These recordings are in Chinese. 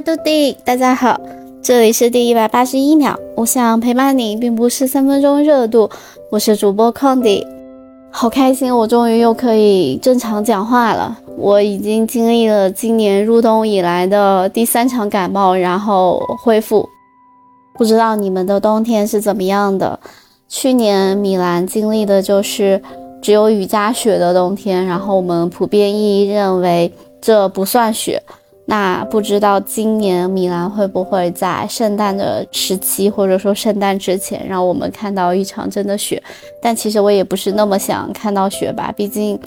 杜迪，大家好，这里是第一百八十一秒。我想陪伴你，并不是三分钟热度。我是主播 Condy，好开心，我终于又可以正常讲话了。我已经经历了今年入冬以来的第三场感冒，然后恢复。不知道你们的冬天是怎么样的？去年米兰经历的就是只有雨夹雪的冬天，然后我们普遍意义认为这不算雪。那不知道今年米兰会不会在圣诞的时期，或者说圣诞之前，让我们看到一场真的雪？但其实我也不是那么想看到雪吧，毕竟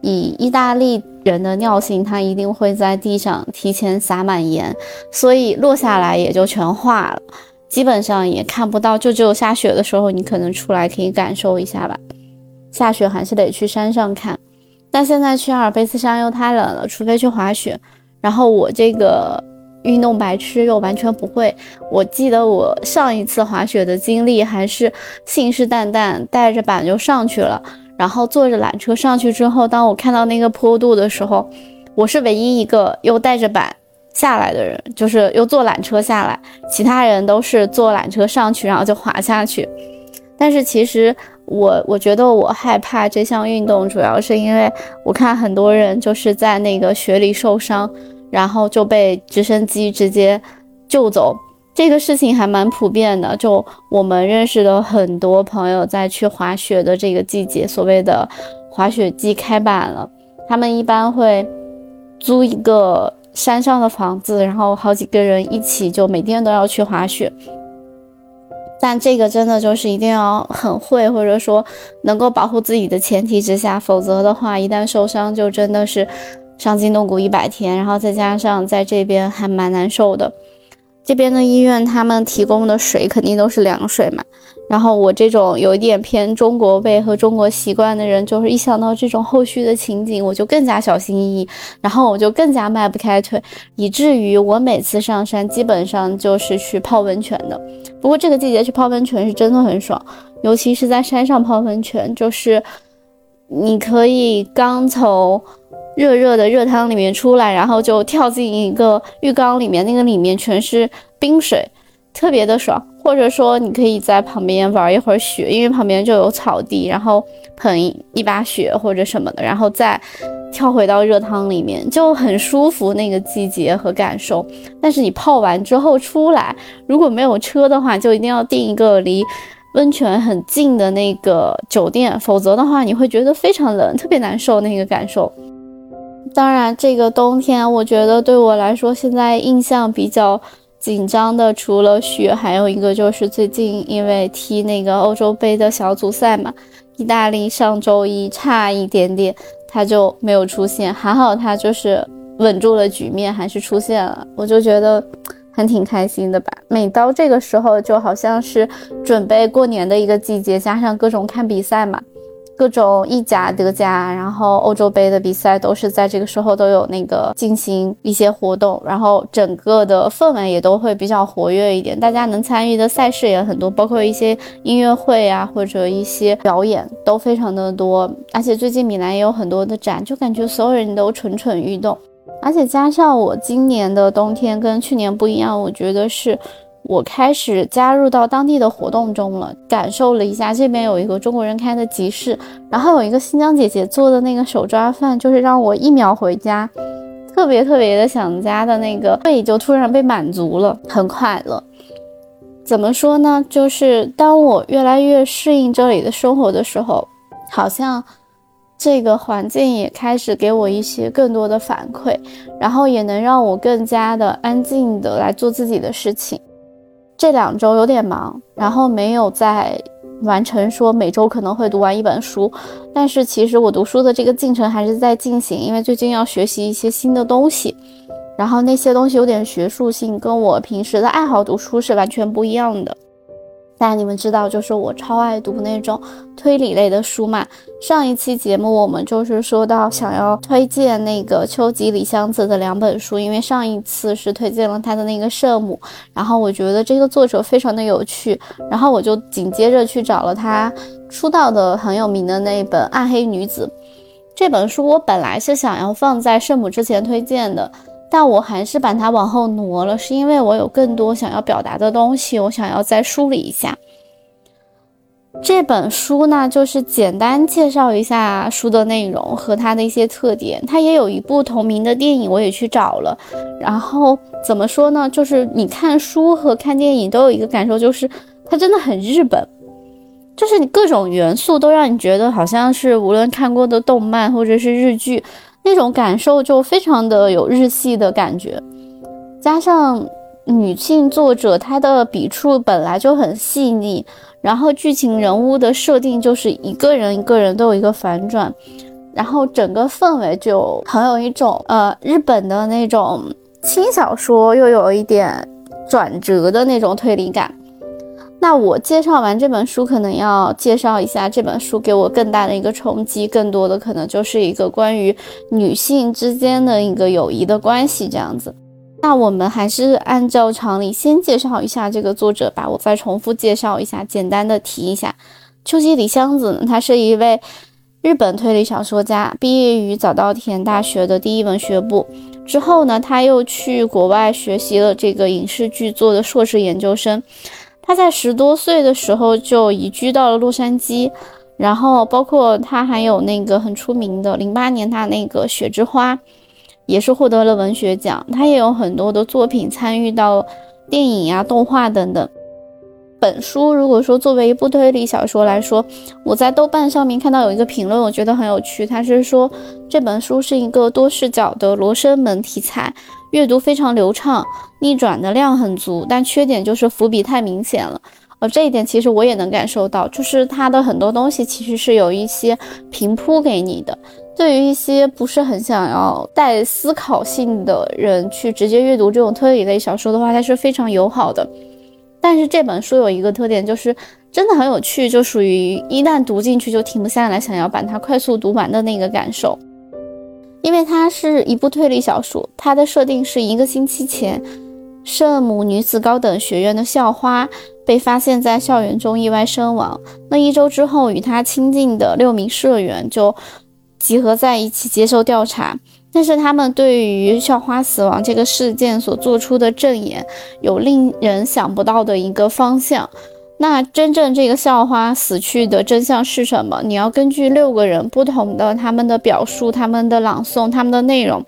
以意大利人的尿性，他一定会在地上提前撒满盐，所以落下来也就全化了，基本上也看不到。就只有下雪的时候，你可能出来可以感受一下吧。下雪还是得去山上看，但现在去阿尔卑斯山又太冷了，除非去滑雪。然后我这个运动白痴又完全不会。我记得我上一次滑雪的经历还是信誓旦旦带着板就上去了，然后坐着缆车上去之后，当我看到那个坡度的时候，我是唯一一个又带着板下来的人，就是又坐缆车下来，其他人都是坐缆车上去，然后就滑下去。但是其实我我觉得我害怕这项运动，主要是因为我看很多人就是在那个雪里受伤，然后就被直升机直接救走。这个事情还蛮普遍的，就我们认识的很多朋友在去滑雪的这个季节，所谓的滑雪季开板了，他们一般会租一个山上的房子，然后好几个人一起就每天都要去滑雪。但这个真的就是一定要很会，或者说能够保护自己的前提之下，否则的话，一旦受伤就真的是伤筋动骨一百天，然后再加上在这边还蛮难受的。这边的医院他们提供的水肯定都是凉水嘛。然后我这种有一点偏中国味和中国习惯的人，就是一想到这种后续的情景，我就更加小心翼翼，然后我就更加迈不开腿，以至于我每次上山基本上就是去泡温泉的。不过这个季节去泡温泉是真的很爽，尤其是在山上泡温泉，就是你可以刚从热热的热汤里面出来，然后就跳进一个浴缸里面，那个里面全是冰水，特别的爽。或者说，你可以在旁边玩一会儿雪，因为旁边就有草地，然后喷一把雪或者什么的，然后再跳回到热汤里面，就很舒服那个季节和感受。但是你泡完之后出来，如果没有车的话，就一定要订一个离温泉很近的那个酒店，否则的话你会觉得非常冷，特别难受那个感受。当然，这个冬天我觉得对我来说现在印象比较。紧张的除了雪，还有一个就是最近因为踢那个欧洲杯的小组赛嘛，意大利上周一差一点点他就没有出现，还好他就是稳住了局面，还是出现了，我就觉得还挺开心的吧。每到这个时候，就好像是准备过年的一个季节，加上各种看比赛嘛。各种意甲、德甲，然后欧洲杯的比赛都是在这个时候都有那个进行一些活动，然后整个的氛围也都会比较活跃一点，大家能参与的赛事也很多，包括一些音乐会啊或者一些表演都非常的多，而且最近米兰也有很多的展，就感觉所有人都蠢蠢欲动，而且加上我今年的冬天跟去年不一样，我觉得是。我开始加入到当地的活动中了，感受了一下这边有一个中国人开的集市，然后有一个新疆姐姐做的那个手抓饭，就是让我一秒回家，特别特别的想家的那个胃就突然被满足了，很快乐。怎么说呢？就是当我越来越适应这里的生活的时候，好像这个环境也开始给我一些更多的反馈，然后也能让我更加的安静的来做自己的事情。这两周有点忙，然后没有再完成说每周可能会读完一本书，但是其实我读书的这个进程还是在进行，因为最近要学习一些新的东西，然后那些东西有点学术性，跟我平时的爱好读书是完全不一样的。但你们知道，就是我超爱读那种推理类的书嘛。上一期节目我们就是说到想要推荐那个秋吉里香子的两本书，因为上一次是推荐了他的那个《圣母》，然后我觉得这个作者非常的有趣，然后我就紧接着去找了他出道的很有名的那一本《暗黑女子》这本书，我本来是想要放在《圣母》之前推荐的。但我还是把它往后挪了，是因为我有更多想要表达的东西，我想要再梳理一下。这本书呢，就是简单介绍一下书的内容和它的一些特点。它也有一部同名的电影，我也去找了。然后怎么说呢？就是你看书和看电影都有一个感受，就是它真的很日本，就是你各种元素都让你觉得好像是无论看过的动漫或者是日剧。那种感受就非常的有日系的感觉，加上女性作者她的笔触本来就很细腻，然后剧情人物的设定就是一个人一个人都有一个反转，然后整个氛围就很有一种呃日本的那种轻小说，又有一点转折的那种推理感。那我介绍完这本书，可能要介绍一下这本书给我更大的一个冲击，更多的可能就是一个关于女性之间的一个友谊的关系这样子。那我们还是按照常理先介绍一下这个作者吧。我再重复介绍一下，简单的提一下，秋吉里香子呢，她是一位日本推理小说家，毕业于早稻田大学的第一文学部，之后呢，他又去国外学习了这个影视剧作的硕士研究生。他在十多岁的时候就移居到了洛杉矶，然后包括他还有那个很出名的零八年他那个《雪之花》，也是获得了文学奖。他也有很多的作品参与到电影啊、动画等等。本书如果说作为一部推理小说来说，我在豆瓣上面看到有一个评论，我觉得很有趣。他是说这本书是一个多视角的罗生门题材。阅读非常流畅，逆转的量很足，但缺点就是伏笔太明显了。呃，这一点其实我也能感受到，就是它的很多东西其实是有一些平铺给你的。对于一些不是很想要带思考性的人去直接阅读这种推理类小说的话，它是非常友好的。但是这本书有一个特点，就是真的很有趣，就属于一旦读进去就停不下来，想要把它快速读完的那个感受。因为它是一部推理小说，它的设定是一个星期前，圣母女子高等学院的校花被发现在校园中意外身亡。那一周之后，与她亲近的六名社员就集合在一起接受调查，但是他们对于校花死亡这个事件所做出的证言，有令人想不到的一个方向。那真正这个校花死去的真相是什么？你要根据六个人不同的他们的表述、他们的朗诵、他们的内容，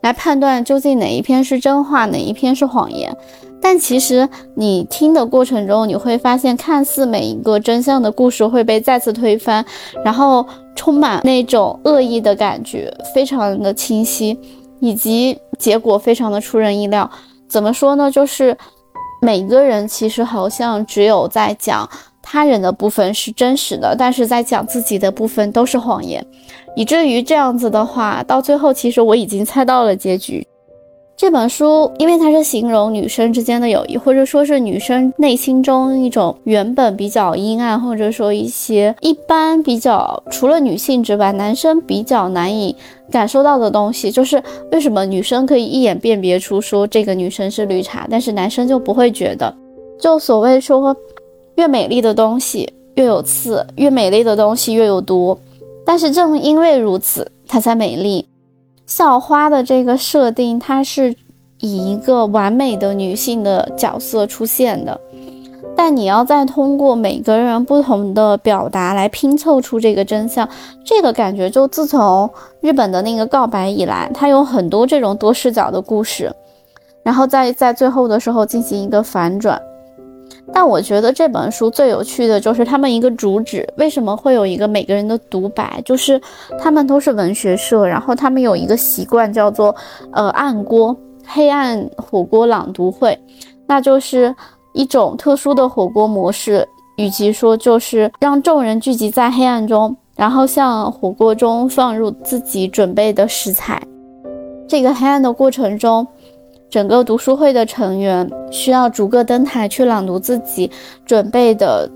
来判断究竟哪一篇是真话，哪一篇是谎言。但其实你听的过程中，你会发现，看似每一个真相的故事会被再次推翻，然后充满那种恶意的感觉，非常的清晰，以及结果非常的出人意料。怎么说呢？就是。每个人其实好像只有在讲他人的部分是真实的，但是在讲自己的部分都是谎言，以至于这样子的话，到最后其实我已经猜到了结局。这本书，因为它是形容女生之间的友谊，或者说是女生内心中一种原本比较阴暗，或者说一些一般比较除了女性之外，男生比较难以感受到的东西，就是为什么女生可以一眼辨别出说这个女生是绿茶，但是男生就不会觉得。就所谓说，越美丽的东西越有刺，越美丽的东西越有毒，但是正因为如此，它才美丽。校花的这个设定，它是以一个完美的女性的角色出现的，但你要再通过每个人不同的表达来拼凑出这个真相，这个感觉就自从日本的那个告白以来，它有很多这种多视角的故事，然后在在最后的时候进行一个反转。但我觉得这本书最有趣的就是他们一个主旨，为什么会有一个每个人的独白？就是他们都是文学社，然后他们有一个习惯叫做呃暗锅黑暗火锅朗读会，那就是一种特殊的火锅模式，与其说就是让众人聚集在黑暗中，然后向火锅中放入自己准备的食材，这个黑暗的过程中。整个读书会的成员需要逐个登台去朗读自己准备的、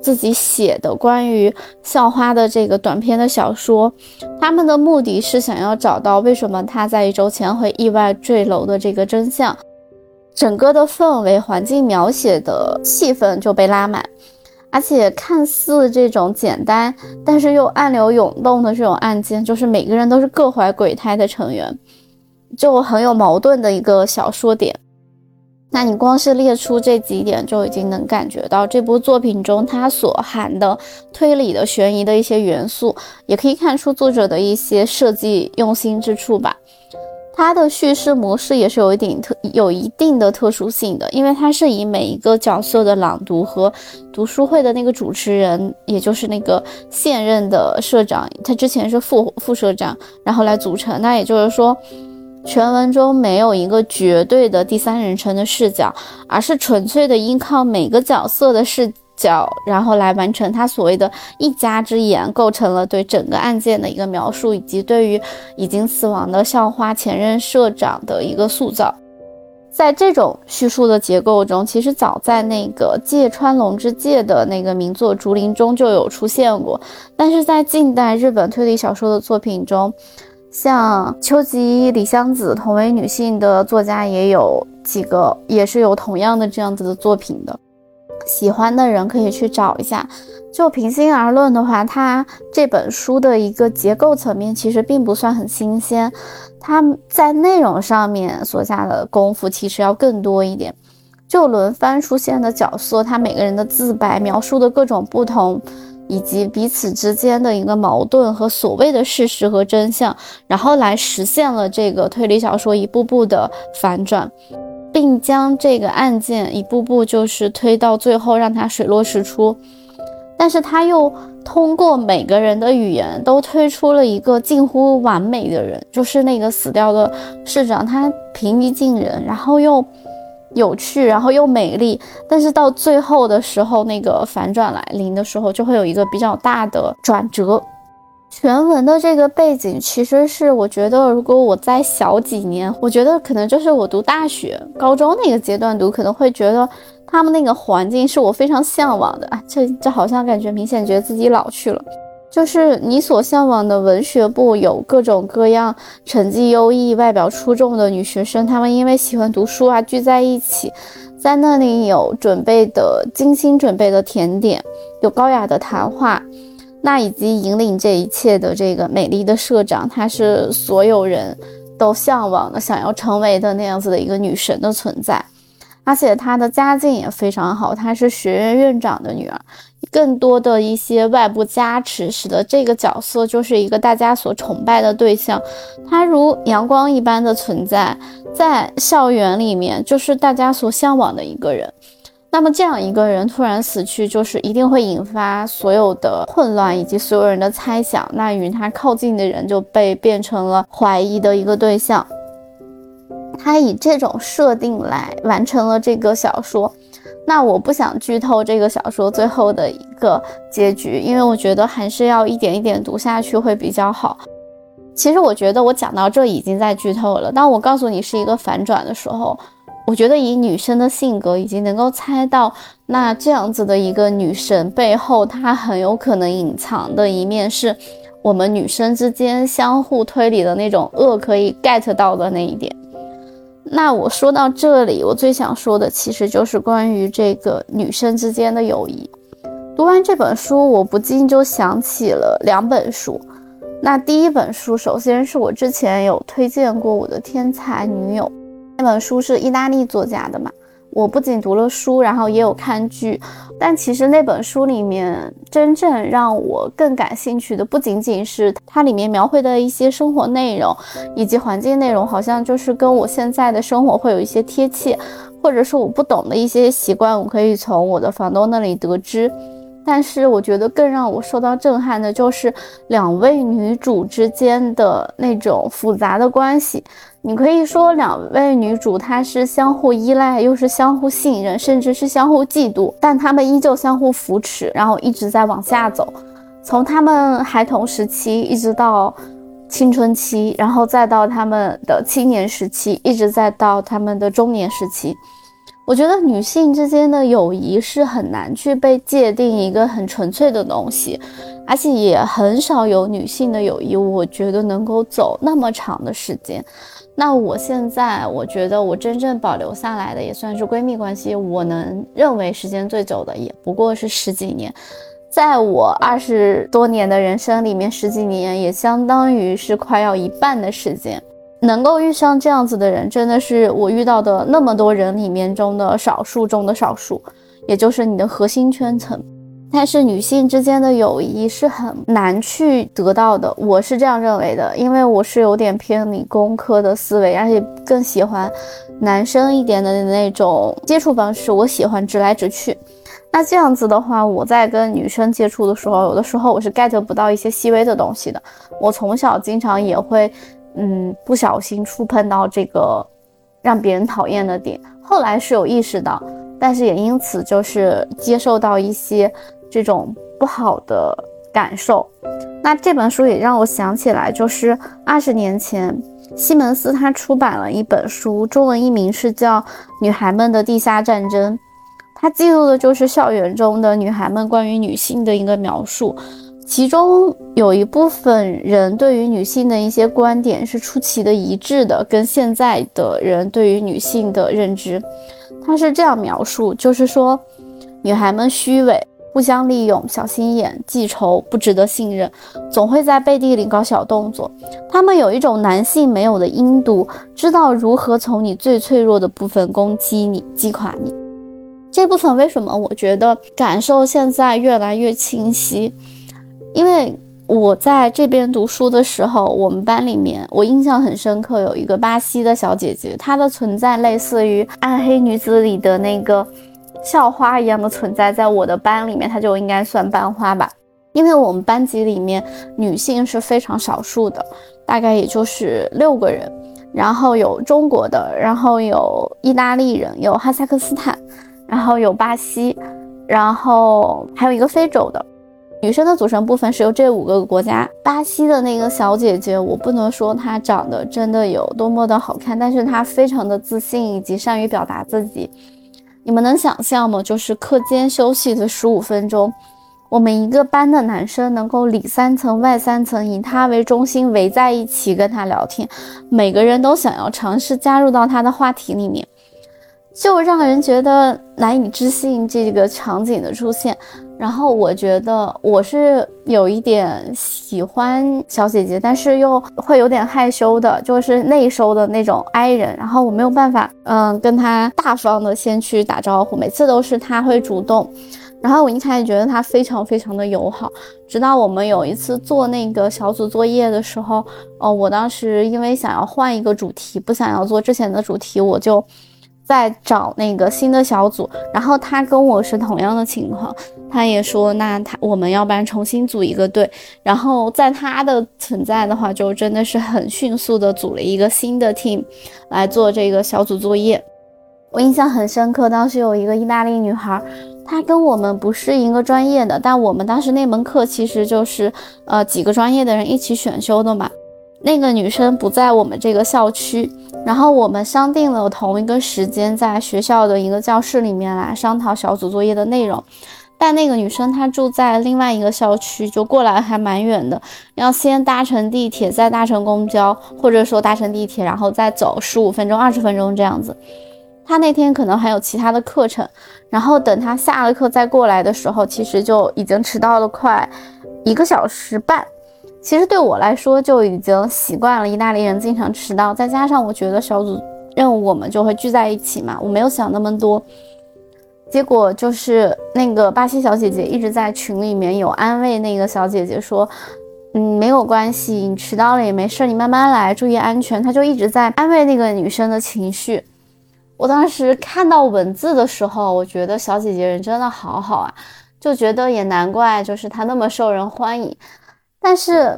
自己写的关于校花的这个短篇的小说。他们的目的是想要找到为什么他在一周前会意外坠楼的这个真相。整个的氛围、环境描写的气氛就被拉满，而且看似这种简单，但是又暗流涌动的这种案件，就是每个人都是各怀鬼胎的成员。就很有矛盾的一个小说点。那你光是列出这几点，就已经能感觉到这部作品中它所含的推理的悬疑的一些元素，也可以看出作者的一些设计用心之处吧。它的叙事模式也是有一点特有一定的特殊性的，因为它是以每一个角色的朗读和读书会的那个主持人，也就是那个现任的社长，他之前是副副社长，然后来组成。那也就是说。全文中没有一个绝对的第三人称的视角，而是纯粹的依靠每个角色的视角，然后来完成他所谓的一家之言，构成了对整个案件的一个描述，以及对于已经死亡的校花前任社长的一个塑造。在这种叙述的结构中，其实早在那个芥川龙之介的那个名作《竹林》中就有出现过，但是在近代日本推理小说的作品中。像秋吉李香子同为女性的作家也有几个，也是有同样的这样子的作品的。喜欢的人可以去找一下。就平心而论的话，它这本书的一个结构层面其实并不算很新鲜，它在内容上面所下的功夫其实要更多一点。就轮番出现的角色，他每个人的自白描述的各种不同。以及彼此之间的一个矛盾和所谓的事实和真相，然后来实现了这个推理小说一步步的反转，并将这个案件一步步就是推到最后，让它水落石出。但是他又通过每个人的语言都推出了一个近乎完美的人，就是那个死掉的市长，他平易近人，然后又。有趣，然后又美丽，但是到最后的时候，那个反转来临的时候，就会有一个比较大的转折。全文的这个背景，其实是我觉得，如果我再小几年，我觉得可能就是我读大学、高中那个阶段读，可能会觉得他们那个环境是我非常向往的啊。这这好像感觉明显觉得自己老去了。就是你所向往的文学部，有各种各样成绩优异、外表出众的女学生，她们因为喜欢读书啊，聚在一起，在那里有准备的精心准备的甜点，有高雅的谈话，那以及引领这一切的这个美丽的社长，她是所有人都向往的、想要成为的那样子的一个女神的存在，而且她的家境也非常好，她是学院院长的女儿。更多的一些外部加持，使得这个角色就是一个大家所崇拜的对象。他如阳光一般的存在，在校园里面就是大家所向往的一个人。那么这样一个人突然死去，就是一定会引发所有的混乱以及所有人的猜想。那与他靠近的人就被变成了怀疑的一个对象。他以这种设定来完成了这个小说。那我不想剧透这个小说最后的一个结局，因为我觉得还是要一点一点读下去会比较好。其实我觉得我讲到这已经在剧透了。当我告诉你是一个反转的时候，我觉得以女生的性格已经能够猜到，那这样子的一个女神背后，她很有可能隐藏的一面是我们女生之间相互推理的那种恶可以 get 到的那一点。那我说到这里，我最想说的其实就是关于这个女生之间的友谊。读完这本书，我不禁就想起了两本书。那第一本书，首先是我之前有推荐过我的天才女友，那本书是意大利作家的嘛。我不仅读了书，然后也有看剧，但其实那本书里面真正让我更感兴趣的，不仅仅是它里面描绘的一些生活内容以及环境内容，好像就是跟我现在的生活会有一些贴切，或者是我不懂的一些习惯，我可以从我的房东那里得知。但是我觉得更让我受到震撼的就是两位女主之间的那种复杂的关系。你可以说两位女主她是相互依赖，又是相互信任，甚至是相互嫉妒，但她们依旧相互扶持，然后一直在往下走。从她们孩童时期一直到青春期，然后再到她们的青年时期，一直再到她们的中年时期。我觉得女性之间的友谊是很难去被界定一个很纯粹的东西，而且也很少有女性的友谊，我觉得能够走那么长的时间。那我现在我觉得我真正保留下来的也算是闺蜜关系，我能认为时间最久的也不过是十几年，在我二十多年的人生里面，十几年也相当于是快要一半的时间。能够遇上这样子的人，真的是我遇到的那么多人里面中的少数中的少数，也就是你的核心圈层。但是女性之间的友谊是很难去得到的，我是这样认为的，因为我是有点偏理工科的思维，而且更喜欢男生一点的那种接触方式，我喜欢直来直去。那这样子的话，我在跟女生接触的时候，有的时候我是 get 不到一些细微的东西的。我从小经常也会，嗯，不小心触碰到这个让别人讨厌的点，后来是有意识到，但是也因此就是接受到一些这种不好的感受。那这本书也让我想起来，就是二十年前西门斯他出版了一本书，中文译名是叫《女孩们的地下战争》。它记录的就是校园中的女孩们关于女性的一个描述，其中有一部分人对于女性的一些观点是出奇的一致的，跟现在的人对于女性的认知，他是这样描述，就是说，女孩们虚伪、互相利用、小心眼、记仇、不值得信任，总会在背地里搞小动作。他们有一种男性没有的阴毒，知道如何从你最脆弱的部分攻击你、击垮你。这部分为什么我觉得感受现在越来越清晰？因为我在这边读书的时候，我们班里面我印象很深刻，有一个巴西的小姐姐，她的存在类似于《暗黑女子》里的那个校花一样的存在，在我的班里面，她就应该算班花吧。因为我们班级里面女性是非常少数的，大概也就是六个人，然后有中国的，然后有意大利人，有哈萨克斯坦。然后有巴西，然后还有一个非洲的女生的组成部分是由这五个国家。巴西的那个小姐姐，我不能说她长得真的有多么的好看，但是她非常的自信以及善于表达自己。你们能想象吗？就是课间休息的十五分钟，我们一个班的男生能够里三层外三层，以他为中心围在一起跟他聊天，每个人都想要尝试加入到他的话题里面。就让人觉得难以置信这个场景的出现，然后我觉得我是有一点喜欢小姐姐，但是又会有点害羞的，就是内收的那种 I 人，然后我没有办法，嗯，跟她大方的先去打招呼，每次都是她会主动，然后我一开始觉得她非常非常的友好，直到我们有一次做那个小组作业的时候，哦，我当时因为想要换一个主题，不想要做之前的主题，我就。在找那个新的小组，然后他跟我是同样的情况，他也说那他我们要不然重新组一个队，然后在他的存在的话，就真的是很迅速的组了一个新的 team 来做这个小组作业。我印象很深刻，当时有一个意大利女孩，她跟我们不是一个专业的，但我们当时那门课其实就是呃几个专业的人一起选修的嘛。那个女生不在我们这个校区，然后我们商定了同一个时间，在学校的一个教室里面来商讨小组作业的内容。但那个女生她住在另外一个校区，就过来还蛮远的，要先搭乘地铁，再搭乘公交，或者说搭乘地铁，然后再走十五分钟、二十分钟这样子。她那天可能还有其他的课程，然后等她下了课再过来的时候，其实就已经迟到了快一个小时半。其实对我来说就已经习惯了，意大利人经常迟到，再加上我觉得小组任务我们就会聚在一起嘛，我没有想那么多。结果就是那个巴西小姐姐一直在群里面有安慰那个小姐姐说，嗯，没有关系，你迟到了也没事，你慢慢来，注意安全。她就一直在安慰那个女生的情绪。我当时看到文字的时候，我觉得小姐姐人真的好好啊，就觉得也难怪，就是她那么受人欢迎。但是，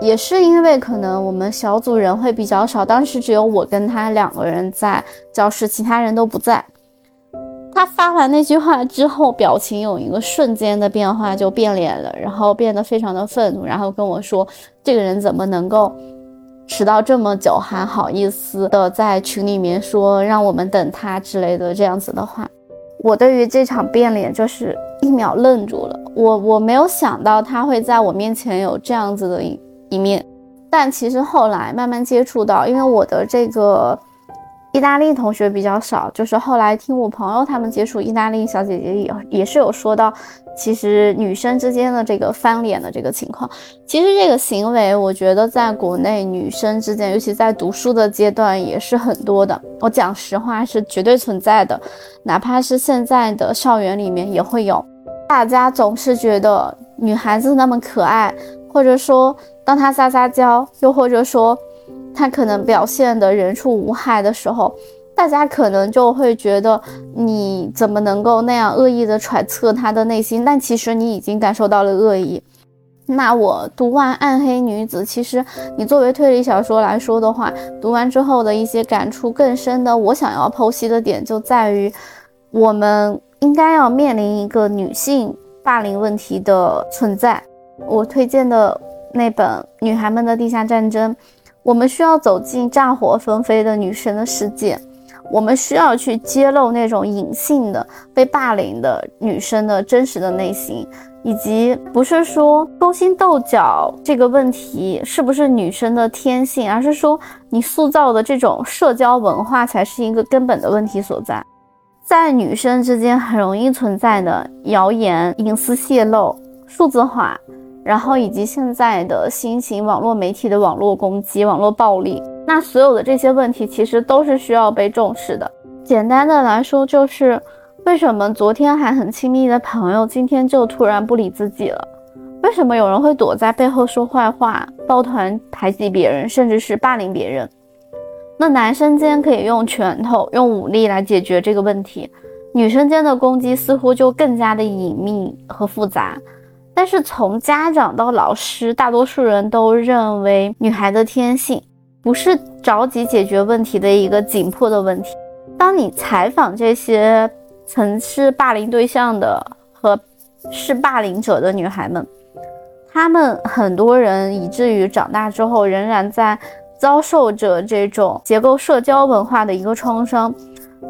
也是因为可能我们小组人会比较少，当时只有我跟他两个人在教室，其他人都不在。他发完那句话之后，表情有一个瞬间的变化，就变脸了，然后变得非常的愤怒，然后跟我说：“这个人怎么能够迟到这么久，还好意思的在群里面说让我们等他之类的这样子的话。”我对于这场变脸就是一秒愣住了，我我没有想到他会在我面前有这样子的一一面，但其实后来慢慢接触到，因为我的这个意大利同学比较少，就是后来听我朋友他们接触意大利小姐姐也也是有说到，其实女生之间的这个翻脸的这个情况，其实这个行为，我觉得在国内女生之间，尤其在读书的阶段也是很多的。我讲实话是绝对存在的，哪怕是现在的校园里面也会有。大家总是觉得女孩子那么可爱，或者说当她撒撒娇，又或者说。她可能表现的人畜无害的时候，大家可能就会觉得你怎么能够那样恶意的揣测她的内心？但其实你已经感受到了恶意。那我读完《暗黑女子》，其实你作为推理小说来说的话，读完之后的一些感触更深的，我想要剖析的点就在于，我们应该要面临一个女性霸凌问题的存在。我推荐的那本《女孩们的地下战争》。我们需要走进战火纷飞的女生的世界，我们需要去揭露那种隐性的被霸凌的女生的真实的内心，以及不是说勾心斗角这个问题是不是女生的天性，而是说你塑造的这种社交文化才是一个根本的问题所在，在女生之间很容易存在的谣言、隐私泄露、数字化。然后以及现在的新型网络媒体的网络攻击、网络暴力，那所有的这些问题其实都是需要被重视的。简单的来说，就是为什么昨天还很亲密的朋友，今天就突然不理自己了？为什么有人会躲在背后说坏话、抱团排挤别人，甚至是霸凌别人？那男生间可以用拳头、用武力来解决这个问题，女生间的攻击似乎就更加的隐秘和复杂。但是从家长到老师，大多数人都认为女孩的天性不是着急解决问题的一个紧迫的问题。当你采访这些曾是霸凌对象的和是霸凌者的女孩们，她们很多人以至于长大之后仍然在遭受着这种结构社交文化的一个创伤。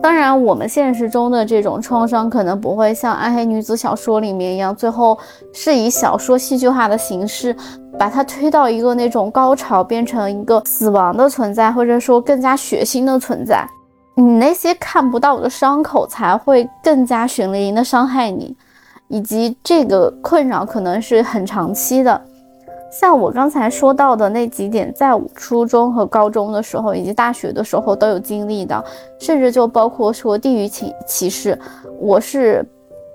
当然，我们现实中的这种创伤可能不会像暗黑女子小说里面一样，最后是以小说戏剧化的形式把它推到一个那种高潮，变成一个死亡的存在，或者说更加血腥的存在。你那些看不到的伤口才会更加血淋淋的伤害你，以及这个困扰可能是很长期的。像我刚才说到的那几点，在我初中和高中的时候，以及大学的时候都有经历的，甚至就包括说地域歧歧视。我是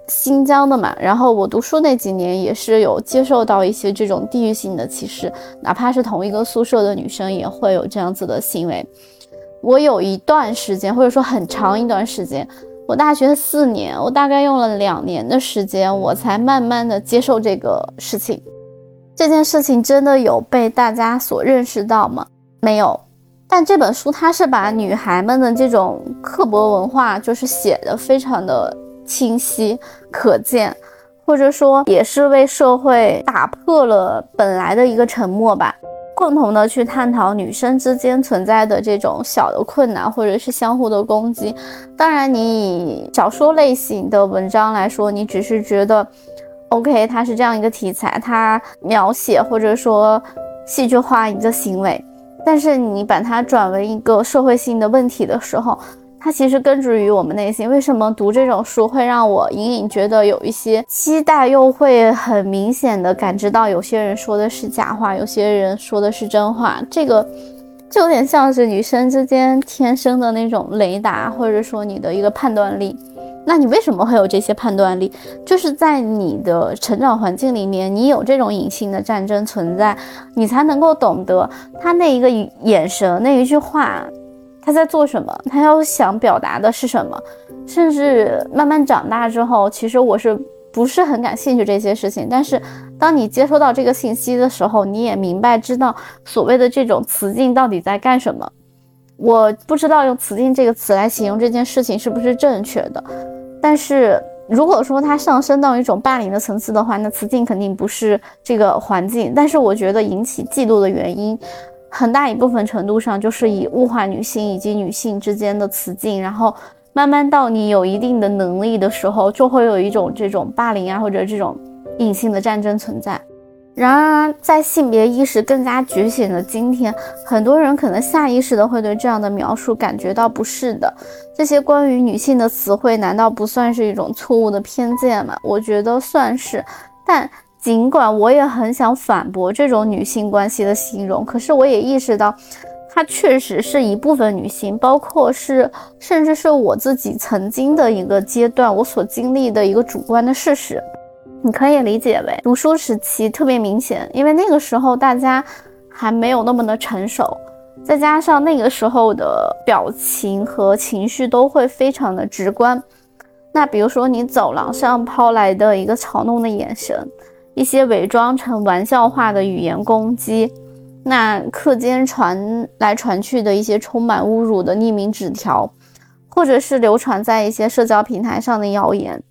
新疆的嘛，然后我读书那几年也是有接受到一些这种地域性的歧视，哪怕是同一个宿舍的女生也会有这样子的行为。我有一段时间，或者说很长一段时间，我大学四年，我大概用了两年的时间，我才慢慢的接受这个事情。这件事情真的有被大家所认识到吗？没有。但这本书它是把女孩们的这种刻薄文化，就是写的非常的清晰可见，或者说也是为社会打破了本来的一个沉默吧，共同的去探讨女生之间存在的这种小的困难，或者是相互的攻击。当然，你以小说类型的文章来说，你只是觉得。OK，它是这样一个题材，它描写或者说戏剧化一个行为，但是你把它转为一个社会性的问题的时候，它其实根植于我们内心。为什么读这种书会让我隐隐觉得有一些期待，又会很明显的感知到有些人说的是假话，有些人说的是真话？这个就有点像是女生之间天生的那种雷达，或者说你的一个判断力。那你为什么会有这些判断力？就是在你的成长环境里面，你有这种隐性的战争存在，你才能够懂得他那一个眼神、那一句话，他在做什么，他要想表达的是什么。甚至慢慢长大之后，其实我是不是很感兴趣这些事情？但是当你接收到这个信息的时候，你也明白知道所谓的这种词境到底在干什么。我不知道用词境这个词来形容这件事情是不是正确的。但是如果说它上升到一种霸凌的层次的话，那雌竞肯定不是这个环境。但是我觉得引起嫉妒的原因，很大一部分程度上就是以物化女性以及女性之间的雌竞，然后慢慢到你有一定的能力的时候，就会有一种这种霸凌啊或者这种隐性的战争存在。然而，在性别意识更加觉醒的今天，很多人可能下意识的会对这样的描述感觉到不适的。这些关于女性的词汇，难道不算是一种错误的偏见吗？我觉得算是。但尽管我也很想反驳这种女性关系的形容，可是我也意识到，它确实是一部分女性，包括是甚至是我自己曾经的一个阶段，我所经历的一个主观的事实。你可以理解为读书时期特别明显，因为那个时候大家还没有那么的成熟，再加上那个时候的表情和情绪都会非常的直观。那比如说你走廊上抛来的一个嘲弄的眼神，一些伪装成玩笑话的语言攻击，那课间传来传去的一些充满侮辱的匿名纸条，或者是流传在一些社交平台上的谣言。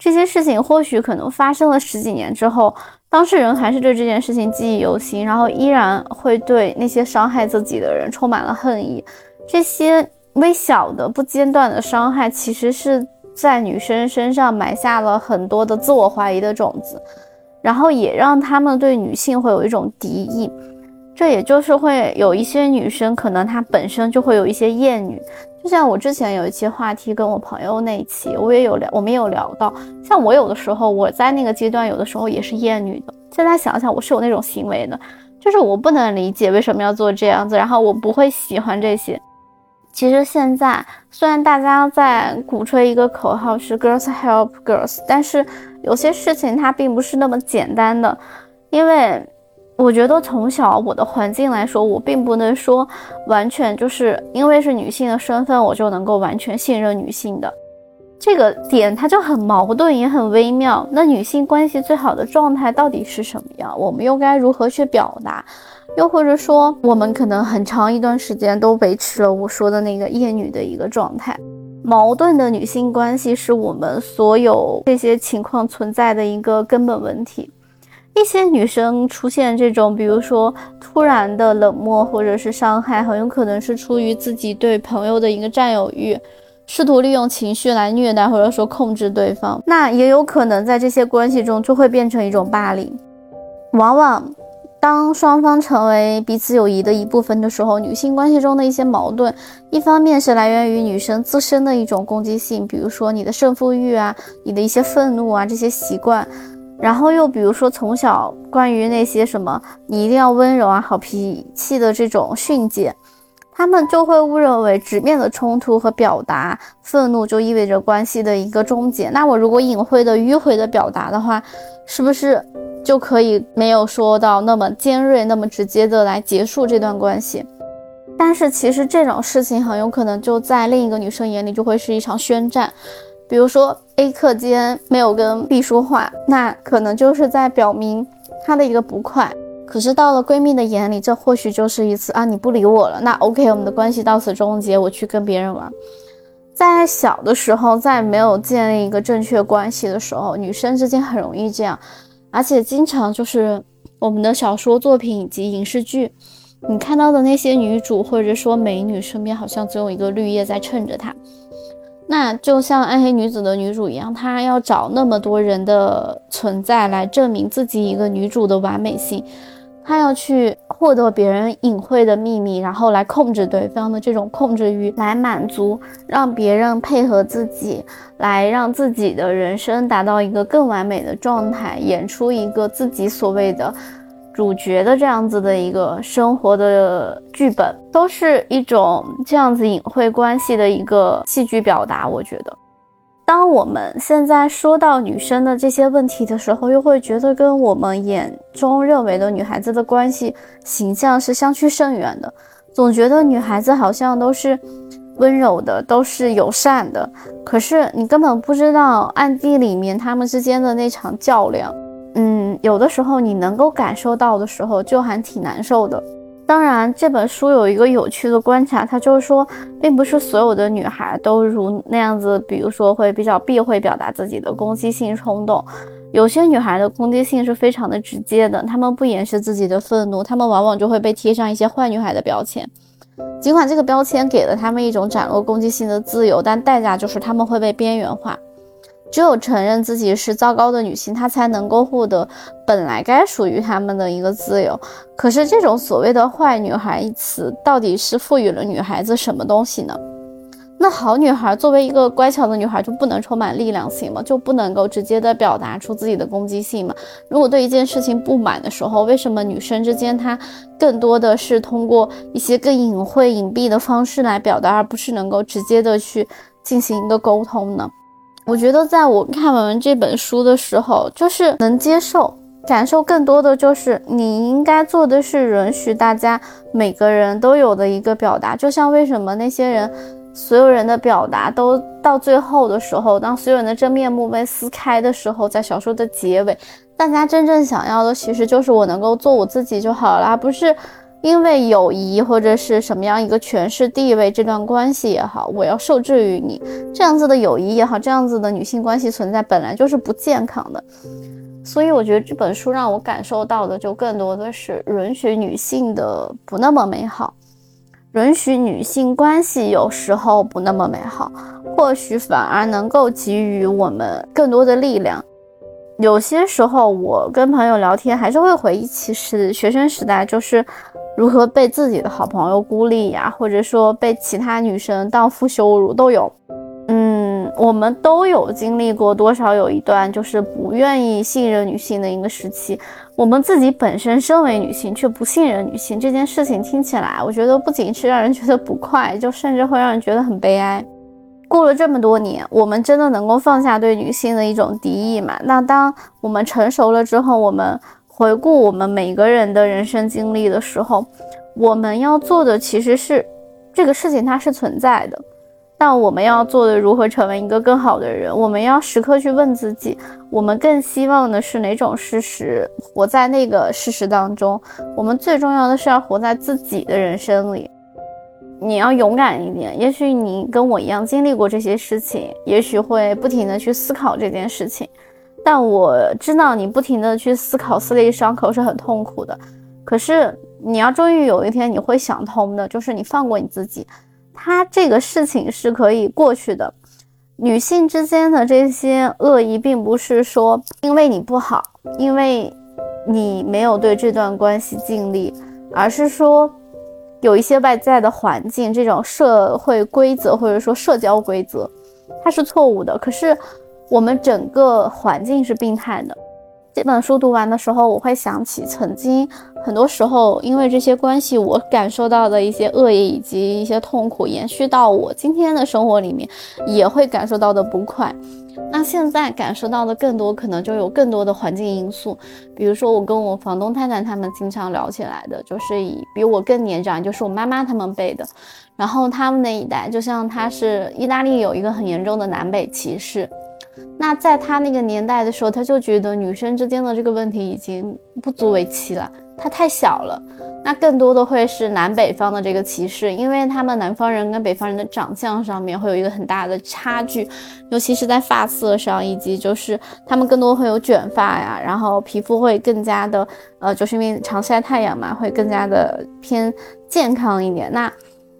这些事情或许可能发生了十几年之后，当事人还是对这件事情记忆犹新，然后依然会对那些伤害自己的人充满了恨意。这些微小的、不间断的伤害，其实是在女生身上埋下了很多的自我怀疑的种子，然后也让他们对女性会有一种敌意。这也就是会有一些女生，可能她本身就会有一些厌女。就像我之前有一期话题跟我朋友那一期，我也有聊，我们也有聊到，像我有的时候我在那个阶段，有的时候也是厌女的。现在想想，我是有那种行为的，就是我不能理解为什么要做这样子，然后我不会喜欢这些。其实现在虽然大家在鼓吹一个口号是 girls help girls，但是有些事情它并不是那么简单的，因为。我觉得从小我的环境来说，我并不能说完全就是因为是女性的身份，我就能够完全信任女性的这个点，它就很矛盾，也很微妙。那女性关系最好的状态到底是什么样？我们又该如何去表达？又或者说，我们可能很长一段时间都维持了我说的那个厌女的一个状态。矛盾的女性关系是我们所有这些情况存在的一个根本问题。一些女生出现这种，比如说突然的冷漠或者是伤害，很有可能是出于自己对朋友的一个占有欲，试图利用情绪来虐待或者说控制对方。那也有可能在这些关系中就会变成一种霸凌。往往当双方成为彼此友谊的一部分的时候，女性关系中的一些矛盾，一方面是来源于女生自身的一种攻击性，比如说你的胜负欲啊，你的一些愤怒啊，这些习惯。然后又比如说，从小关于那些什么你一定要温柔啊、好脾气的这种训诫，他们就会误认为直面的冲突和表达愤怒就意味着关系的一个终结。那我如果隐晦的、迂回的表达的话，是不是就可以没有说到那么尖锐、那么直接的来结束这段关系？但是其实这种事情很有可能就在另一个女生眼里就会是一场宣战。比如说 A 课间没有跟 B 说话，那可能就是在表明他的一个不快。可是到了闺蜜的眼里，这或许就是一次啊你不理我了，那 OK，我们的关系到此终结，我去跟别人玩。在小的时候，在没有建立一个正确关系的时候，女生之间很容易这样，而且经常就是我们的小说作品以及影视剧，你看到的那些女主或者说美女身边好像总有一个绿叶在衬着她。那就像暗黑女子的女主一样，她要找那么多人的存在来证明自己一个女主的完美性，她要去获得别人隐晦的秘密，然后来控制对方的这种控制欲，来满足让别人配合自己，来让自己的人生达到一个更完美的状态，演出一个自己所谓的。主角的这样子的一个生活的剧本，都是一种这样子隐晦关系的一个戏剧表达。我觉得，当我们现在说到女生的这些问题的时候，又会觉得跟我们眼中认为的女孩子的关系形象是相去甚远的。总觉得女孩子好像都是温柔的，都是友善的，可是你根本不知道暗地里面他们之间的那场较量。有的时候你能够感受到的时候，就还挺难受的。当然，这本书有一个有趣的观察，它就是说，并不是所有的女孩都如那样子，比如说会比较避讳表达自己的攻击性冲动。有些女孩的攻击性是非常的直接的，她们不掩饰自己的愤怒，她们往往就会被贴上一些坏女孩的标签。尽管这个标签给了她们一种展露攻击性的自由，但代价就是她们会被边缘化。只有承认自己是糟糕的女性，她才能够获得本来该属于她们的一个自由。可是，这种所谓的“坏女孩”一词，到底是赋予了女孩子什么东西呢？那好女孩作为一个乖巧的女孩，就不能充满力量性吗？就不能够直接的表达出自己的攻击性吗？如果对一件事情不满的时候，为什么女生之间她更多的是通过一些更隐晦、隐蔽的方式来表达，而不是能够直接的去进行一个沟通呢？我觉得在我看完这本书的时候，就是能接受、感受更多的就是你应该做的是允许大家每个人都有的一个表达，就像为什么那些人。所有人的表达都到最后的时候，当所有人的真面目被撕开的时候，在小说的结尾，大家真正想要的其实就是我能够做我自己就好了，而不是因为友谊或者是什么样一个权势地位，这段关系也好，我要受制于你这样子的友谊也好，这样子的女性关系存在本来就是不健康的。所以我觉得这本书让我感受到的就更多的是允许女性的不那么美好。允许女性关系有时候不那么美好，或许反而能够给予我们更多的力量。有些时候，我跟朋友聊天，还是会回忆起是学生时代，就是如何被自己的好朋友孤立呀，或者说被其他女生荡妇羞辱都有。嗯我们都有经历过多少有一段就是不愿意信任女性的一个时期，我们自己本身身为女性却不信任女性这件事情，听起来我觉得不仅是让人觉得不快，就甚至会让人觉得很悲哀。过了这么多年，我们真的能够放下对女性的一种敌意吗？那当我们成熟了之后，我们回顾我们每个人的人生经历的时候，我们要做的其实是这个事情它是存在的。但我们要做的，如何成为一个更好的人？我们要时刻去问自己，我们更希望的是哪种事实？活在那个事实当中。我们最重要的是要活在自己的人生里。你要勇敢一点。也许你跟我一样经历过这些事情，也许会不停的去思考这件事情。但我知道你不停的去思考撕裂伤口是很痛苦的。可是你要终于有一天你会想通的，就是你放过你自己。他这个事情是可以过去的，女性之间的这些恶意，并不是说因为你不好，因为你没有对这段关系尽力，而是说有一些外在的环境，这种社会规则或者说社交规则，它是错误的。可是我们整个环境是病态的。这本书读完的时候，我会想起曾经很多时候，因为这些关系，我感受到的一些恶意以及一些痛苦，延续到我今天的生活里面，也会感受到的不快。那现在感受到的更多，可能就有更多的环境因素，比如说我跟我房东太太他们经常聊起来的，就是以比我更年长，就是我妈妈他们辈的，然后他们那一代，就像他是意大利有一个很严重的南北歧视。那在他那个年代的时候，他就觉得女生之间的这个问题已经不足为奇了，它太小了。那更多的会是南北方的这个歧视，因为他们南方人跟北方人的长相上面会有一个很大的差距，尤其是在发色上，以及就是他们更多会有卷发呀，然后皮肤会更加的，呃，就是因为常晒太阳嘛，会更加的偏健康一点。那。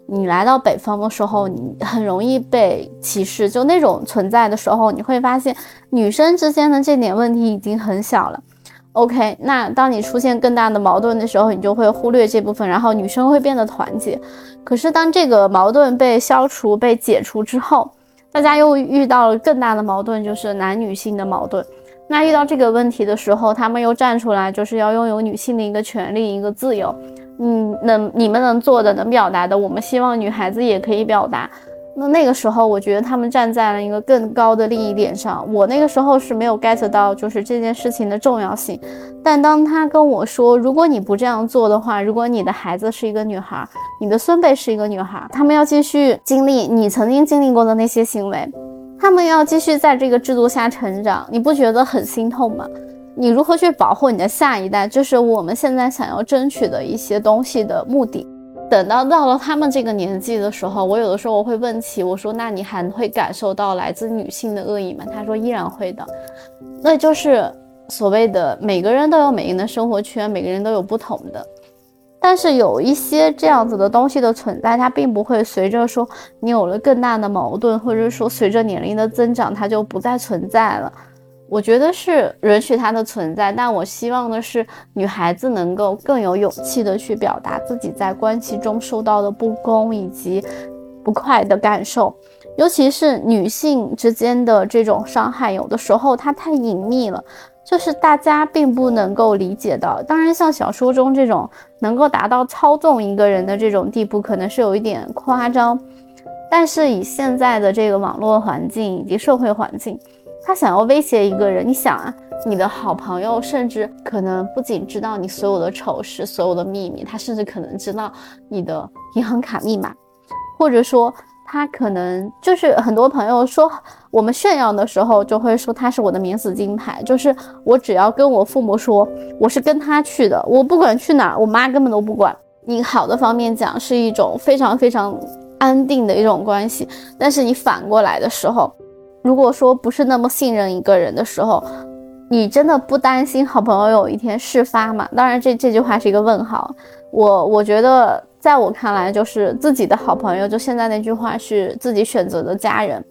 你来到北方的时候，你很容易被歧视。就那种存在的时候，你会发现女生之间的这点问题已经很小了。OK，那当你出现更大的矛盾的时候，你就会忽略这部分，然后女生会变得团结。可是当这个矛盾被消除、被解除之后，大家又遇到了更大的矛盾，就是男女性的矛盾。那遇到这个问题的时候，他们又站出来，就是要拥有女性的一个权利、一个自由。嗯，能你们能做的、能表达的，我们希望女孩子也可以表达。那那个时候，我觉得他们站在了一个更高的利益点上。我那个时候是没有 get 到，就是这件事情的重要性。但当他跟我说，如果你不这样做的话，如果你的孩子是一个女孩，你的孙辈是一个女孩，他们要继续经历你曾经经历过的那些行为，他们要继续在这个制度下成长，你不觉得很心痛吗？你如何去保护你的下一代，就是我们现在想要争取的一些东西的目的。等到到了他们这个年纪的时候，我有的时候我会问起，我说：“那你还会感受到来自女性的恶意吗？”他说：“依然会的。”那就是所谓的每个人都有每个人的生活圈，每个人都有不同的。但是有一些这样子的东西的存在，它并不会随着说你有了更大的矛盾，或者说随着年龄的增长，它就不再存在了。我觉得是允许它的存在，但我希望的是女孩子能够更有勇气的去表达自己在关系中受到的不公以及不快的感受，尤其是女性之间的这种伤害，有的时候它太隐秘了。就是大家并不能够理解到，当然像小说中这种能够达到操纵一个人的这种地步，可能是有一点夸张。但是以现在的这个网络环境以及社会环境，他想要威胁一个人，你想啊，你的好朋友甚至可能不仅知道你所有的丑事、所有的秘密，他甚至可能知道你的银行卡密码，或者说。他可能就是很多朋友说，我们炫耀的时候就会说他是我的免死金牌，就是我只要跟我父母说我是跟他去的，我不管去哪儿，我妈根本都不管。你好的方面讲是一种非常非常安定的一种关系，但是你反过来的时候，如果说不是那么信任一个人的时候，你真的不担心好朋友有一天事发吗？当然，这这句话是一个问号。我我觉得。在我看来，就是自己的好朋友。就现在那句话，是自己选择的家人。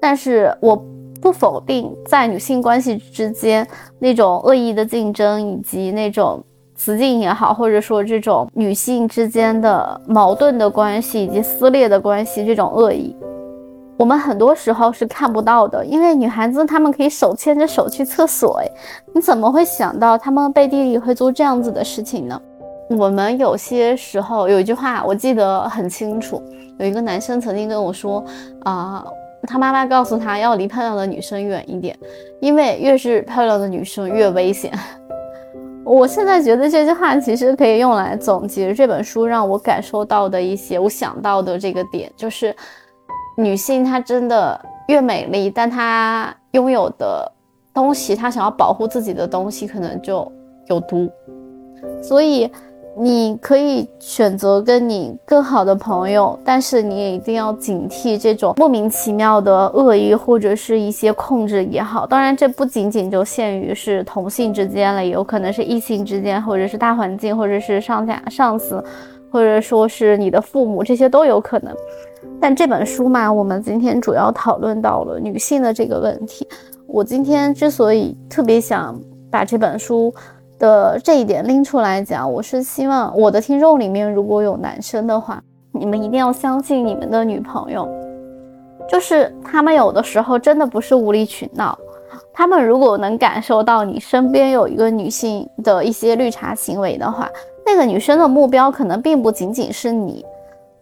但是我不否定，在女性关系之间那种恶意的竞争，以及那种雌竞也好，或者说这种女性之间的矛盾的关系以及撕裂的关系，这种恶意，我们很多时候是看不到的。因为女孩子她们可以手牵着手去厕所，诶，你怎么会想到她们背地里会做这样子的事情呢？我们有些时候有一句话我记得很清楚，有一个男生曾经跟我说，啊，他妈妈告诉他要离漂亮的女生远一点，因为越是漂亮的女生越危险。我现在觉得这句话其实可以用来总结这本书让我感受到的一些，我想到的这个点就是，女性她真的越美丽，但她拥有的东西，她想要保护自己的东西，可能就有毒，所以。你可以选择跟你更好的朋友，但是你也一定要警惕这种莫名其妙的恶意或者是一些控制也好。当然，这不仅仅就限于是同性之间了，也有可能是异性之间，或者是大环境，或者是上下上司，或者说是你的父母，这些都有可能。但这本书嘛，我们今天主要讨论到了女性的这个问题。我今天之所以特别想把这本书。的这一点拎出来讲，我是希望我的听众里面如果有男生的话，你们一定要相信你们的女朋友，就是他们有的时候真的不是无理取闹，他们如果能感受到你身边有一个女性的一些绿茶行为的话，那个女生的目标可能并不仅仅是你。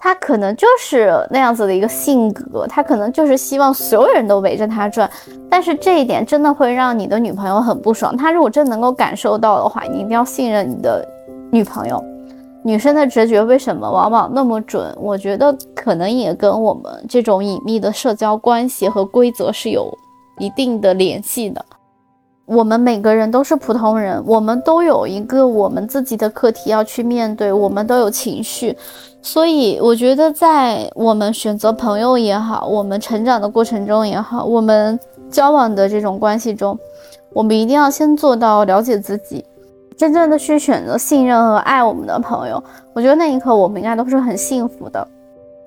她可能就是那样子的一个性格，她可能就是希望所有人都围着她转，但是这一点真的会让你的女朋友很不爽。她如果真能够感受到的话，你一定要信任你的女朋友。女生的直觉为什么往往那么准？我觉得可能也跟我们这种隐秘的社交关系和规则是有一定的联系的。我们每个人都是普通人，我们都有一个我们自己的课题要去面对，我们都有情绪，所以我觉得在我们选择朋友也好，我们成长的过程中也好，我们交往的这种关系中，我们一定要先做到了解自己，真正的去选择信任和爱我们的朋友。我觉得那一刻我们应该都是很幸福的。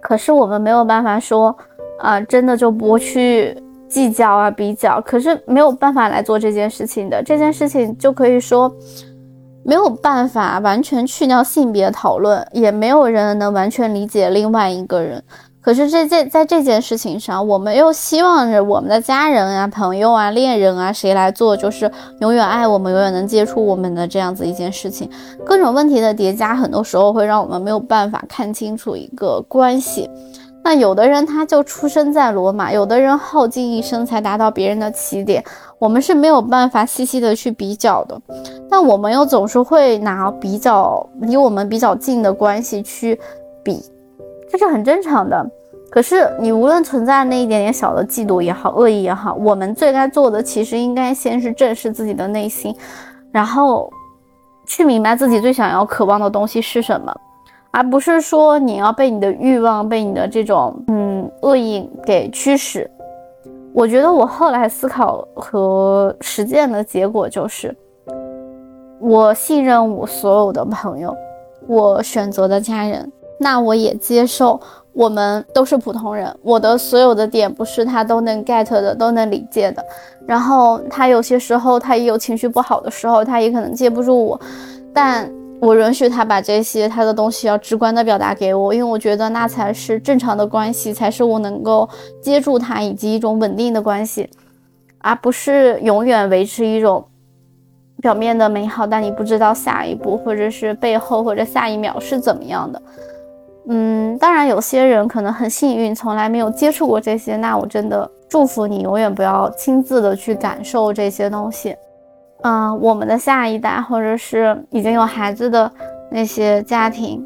可是我们没有办法说，啊，真的就不去。计较啊，比较，可是没有办法来做这件事情的。这件事情就可以说没有办法完全去掉性别讨论，也没有人能完全理解另外一个人。可是这件在这件事情上，我们又希望着我们的家人啊、朋友啊、恋人啊，谁来做，就是永远爱我们、永远能接触我们的这样子一件事情。各种问题的叠加，很多时候会让我们没有办法看清楚一个关系。那有的人他就出生在罗马，有的人耗尽一生才达到别人的起点，我们是没有办法细细的去比较的。但我们又总是会拿比较离我们比较近的关系去比，这是很正常的。可是你无论存在那一点点小的嫉妒也好，恶意也好，我们最该做的其实应该先是正视自己的内心，然后去明白自己最想要、渴望的东西是什么。而不是说你要被你的欲望、被你的这种嗯恶意给驱使。我觉得我后来思考和实践的结果就是，我信任我所有的朋友，我选择的家人，那我也接受我们都是普通人，我的所有的点不是他都能 get 的，都能理解的。然后他有些时候他也有情绪不好的时候，他也可能接不住我，但我允许他把这些他的东西要直观的表达给我，因为我觉得那才是正常的关系，才是我能够接住他以及一种稳定的关系，而不是永远维持一种。表面的美好，但你不知道下一步，或者是背后，或者下一秒是怎么样的。嗯，当然有些人可能很幸运，从来没有接触过这些，那我真的祝福你，永远不要亲自的去感受这些东西。嗯，我们的下一代，或者是已经有孩子的那些家庭，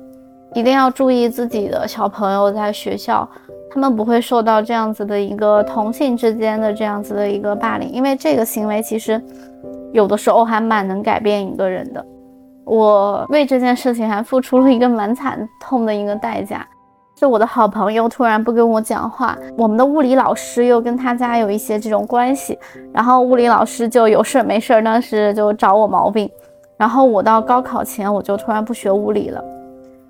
一定要注意自己的小朋友在学校，他们不会受到这样子的一个同性之间的这样子的一个霸凌，因为这个行为其实。有的时候还蛮能改变一个人的，我为这件事情还付出了一个蛮惨痛的一个代价，就我的好朋友突然不跟我讲话，我们的物理老师又跟他家有一些这种关系，然后物理老师就有事儿没事儿当时就找我毛病，然后我到高考前我就突然不学物理了，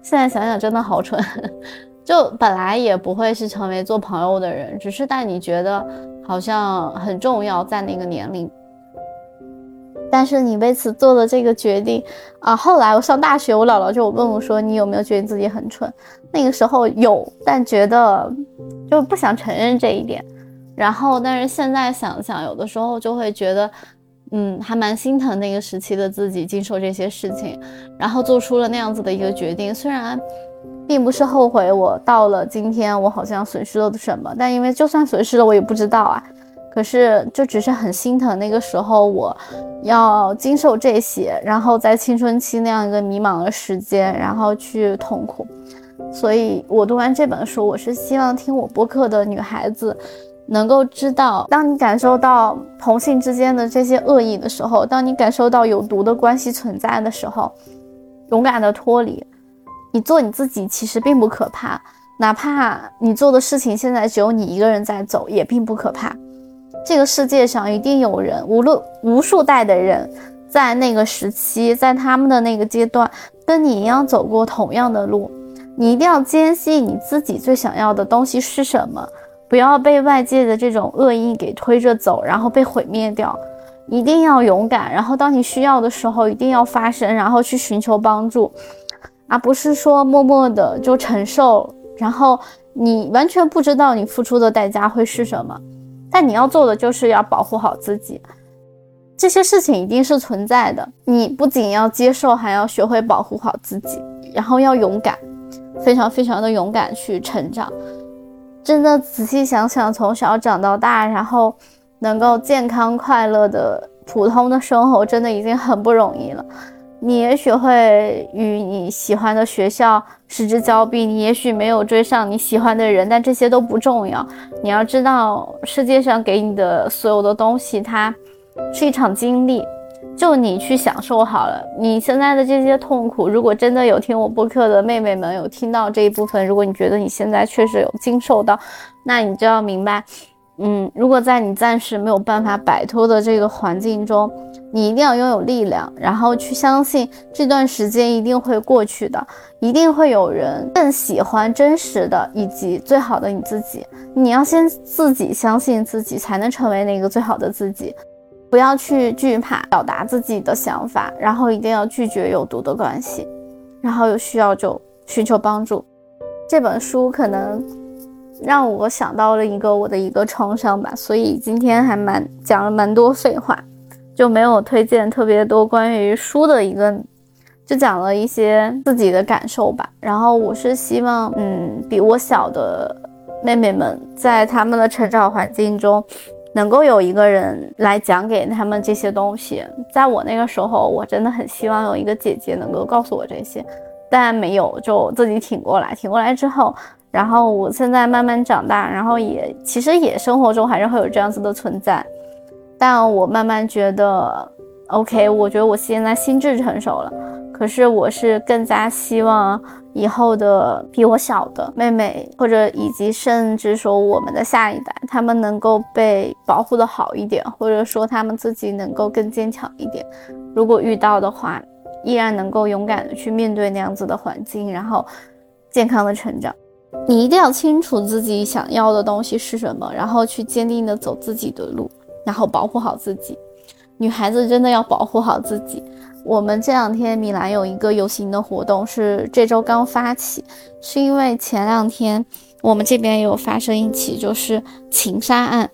现在想想真的好蠢，就本来也不会是成为做朋友的人，只是但你觉得好像很重要在那个年龄。但是你为此做了这个决定啊！后来我上大学，我姥姥就问我说：“你有没有觉得自己很蠢？”那个时候有，但觉得就不想承认这一点。然后，但是现在想想，有的时候就会觉得，嗯，还蛮心疼那个时期的自己经受这些事情，然后做出了那样子的一个决定。虽然并不是后悔，我到了今天，我好像损失了什么，但因为就算损失了，我也不知道啊。可是，就只是很心疼那个时候，我要经受这些，然后在青春期那样一个迷茫的时间，然后去痛苦。所以，我读完这本书，我是希望听我播客的女孩子能够知道，当你感受到同性之间的这些恶意的时候，当你感受到有毒的关系存在的时候，勇敢的脱离，你做你自己，其实并不可怕。哪怕你做的事情现在只有你一个人在走，也并不可怕。这个世界上一定有人，无论无数代的人，在那个时期，在他们的那个阶段，跟你一样走过同样的路。你一定要坚信你自己最想要的东西是什么，不要被外界的这种恶意给推着走，然后被毁灭掉。一定要勇敢，然后当你需要的时候，一定要发声，然后去寻求帮助，而不是说默默的就承受，然后你完全不知道你付出的代价会是什么。但你要做的就是要保护好自己，这些事情一定是存在的。你不仅要接受，还要学会保护好自己，然后要勇敢，非常非常的勇敢去成长。真的仔细想想，从小长到大，然后能够健康快乐的普通的生活，真的已经很不容易了。你也许会与你喜欢的学校失之交臂，你也许没有追上你喜欢的人，但这些都不重要。你要知道，世界上给你的所有的东西，它是一场经历，就你去享受好了。你现在的这些痛苦，如果真的有听我播客的妹妹们有听到这一部分，如果你觉得你现在确实有经受到，那你就要明白。嗯，如果在你暂时没有办法摆脱的这个环境中，你一定要拥有力量，然后去相信这段时间一定会过去的，一定会有人更喜欢真实的以及最好的你自己。你要先自己相信自己，才能成为那个最好的自己。不要去惧怕表达自己的想法，然后一定要拒绝有毒的关系，然后有需要就寻求帮助。这本书可能。让我想到了一个我的一个创伤吧，所以今天还蛮讲了蛮多废话，就没有推荐特别多关于书的一个，就讲了一些自己的感受吧。然后我是希望，嗯，比我小的妹妹们在他们的成长环境中，能够有一个人来讲给他们这些东西。在我那个时候，我真的很希望有一个姐姐能够告诉我这些，但没有，就自己挺过来。挺过来之后。然后我现在慢慢长大，然后也其实也生活中还是会有这样子的存在，但我慢慢觉得，OK，我觉得我现在心智成熟了，可是我是更加希望以后的比我小的妹妹，或者以及甚至说我们的下一代，他们能够被保护的好一点，或者说他们自己能够更坚强一点。如果遇到的话，依然能够勇敢的去面对那样子的环境，然后健康的成长。你一定要清楚自己想要的东西是什么，然后去坚定的走自己的路，然后保护好自己。女孩子真的要保护好自己。我们这两天米兰有一个游行的活动，是这周刚发起，是因为前两天我们这边有发生一起就是情杀案，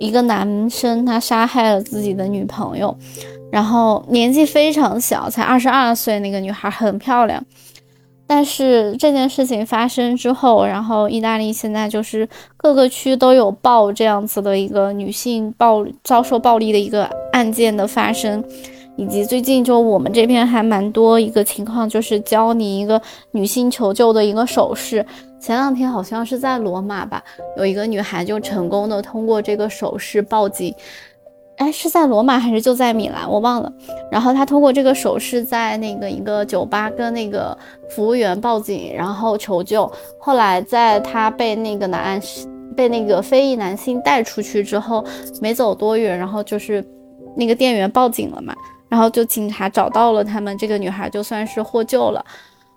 一个男生他杀害了自己的女朋友，然后年纪非常小，才二十二岁，那个女孩很漂亮。但是这件事情发生之后，然后意大利现在就是各个区都有报这样子的一个女性暴遭受暴力的一个案件的发生，以及最近就我们这边还蛮多一个情况，就是教你一个女性求救的一个手势。前两天好像是在罗马吧，有一个女孩就成功的通过这个手势报警。哎，是在罗马还是就在米兰？我忘了。然后他通过这个手势，在那个一个酒吧跟那个服务员报警，然后求救。后来在他被那个男被那个非裔男性带出去之后，没走多远，然后就是那个店员报警了嘛，然后就警察找到了他们，这个女孩就算是获救了。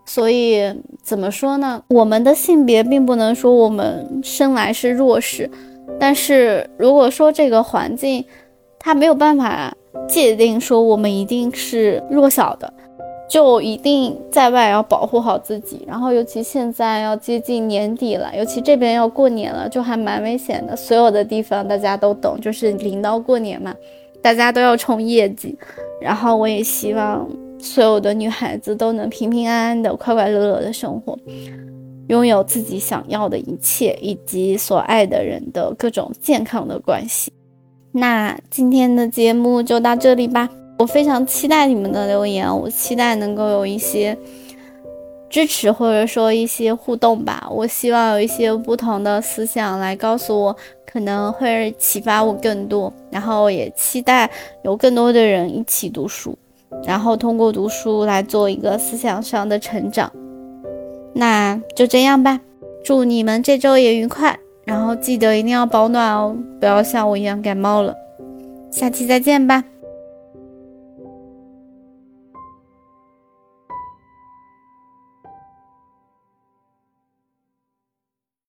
所以怎么说呢？我们的性别并不能说我们生来是弱势，但是如果说这个环境，他没有办法界定说我们一定是弱小的，就一定在外要保护好自己。然后尤其现在要接近年底了，尤其这边要过年了，就还蛮危险的。所有的地方大家都懂，就是临到过年嘛，大家都要冲业绩。然后我也希望所有的女孩子都能平平安安的、快快乐乐的生活，拥有自己想要的一切，以及所爱的人的各种健康的关系。那今天的节目就到这里吧，我非常期待你们的留言，我期待能够有一些支持或者说一些互动吧。我希望有一些不同的思想来告诉我，可能会启发我更多。然后也期待有更多的人一起读书，然后通过读书来做一个思想上的成长。那就这样吧，祝你们这周也愉快。然后记得一定要保暖哦，不要像我一样感冒了。下期再见吧。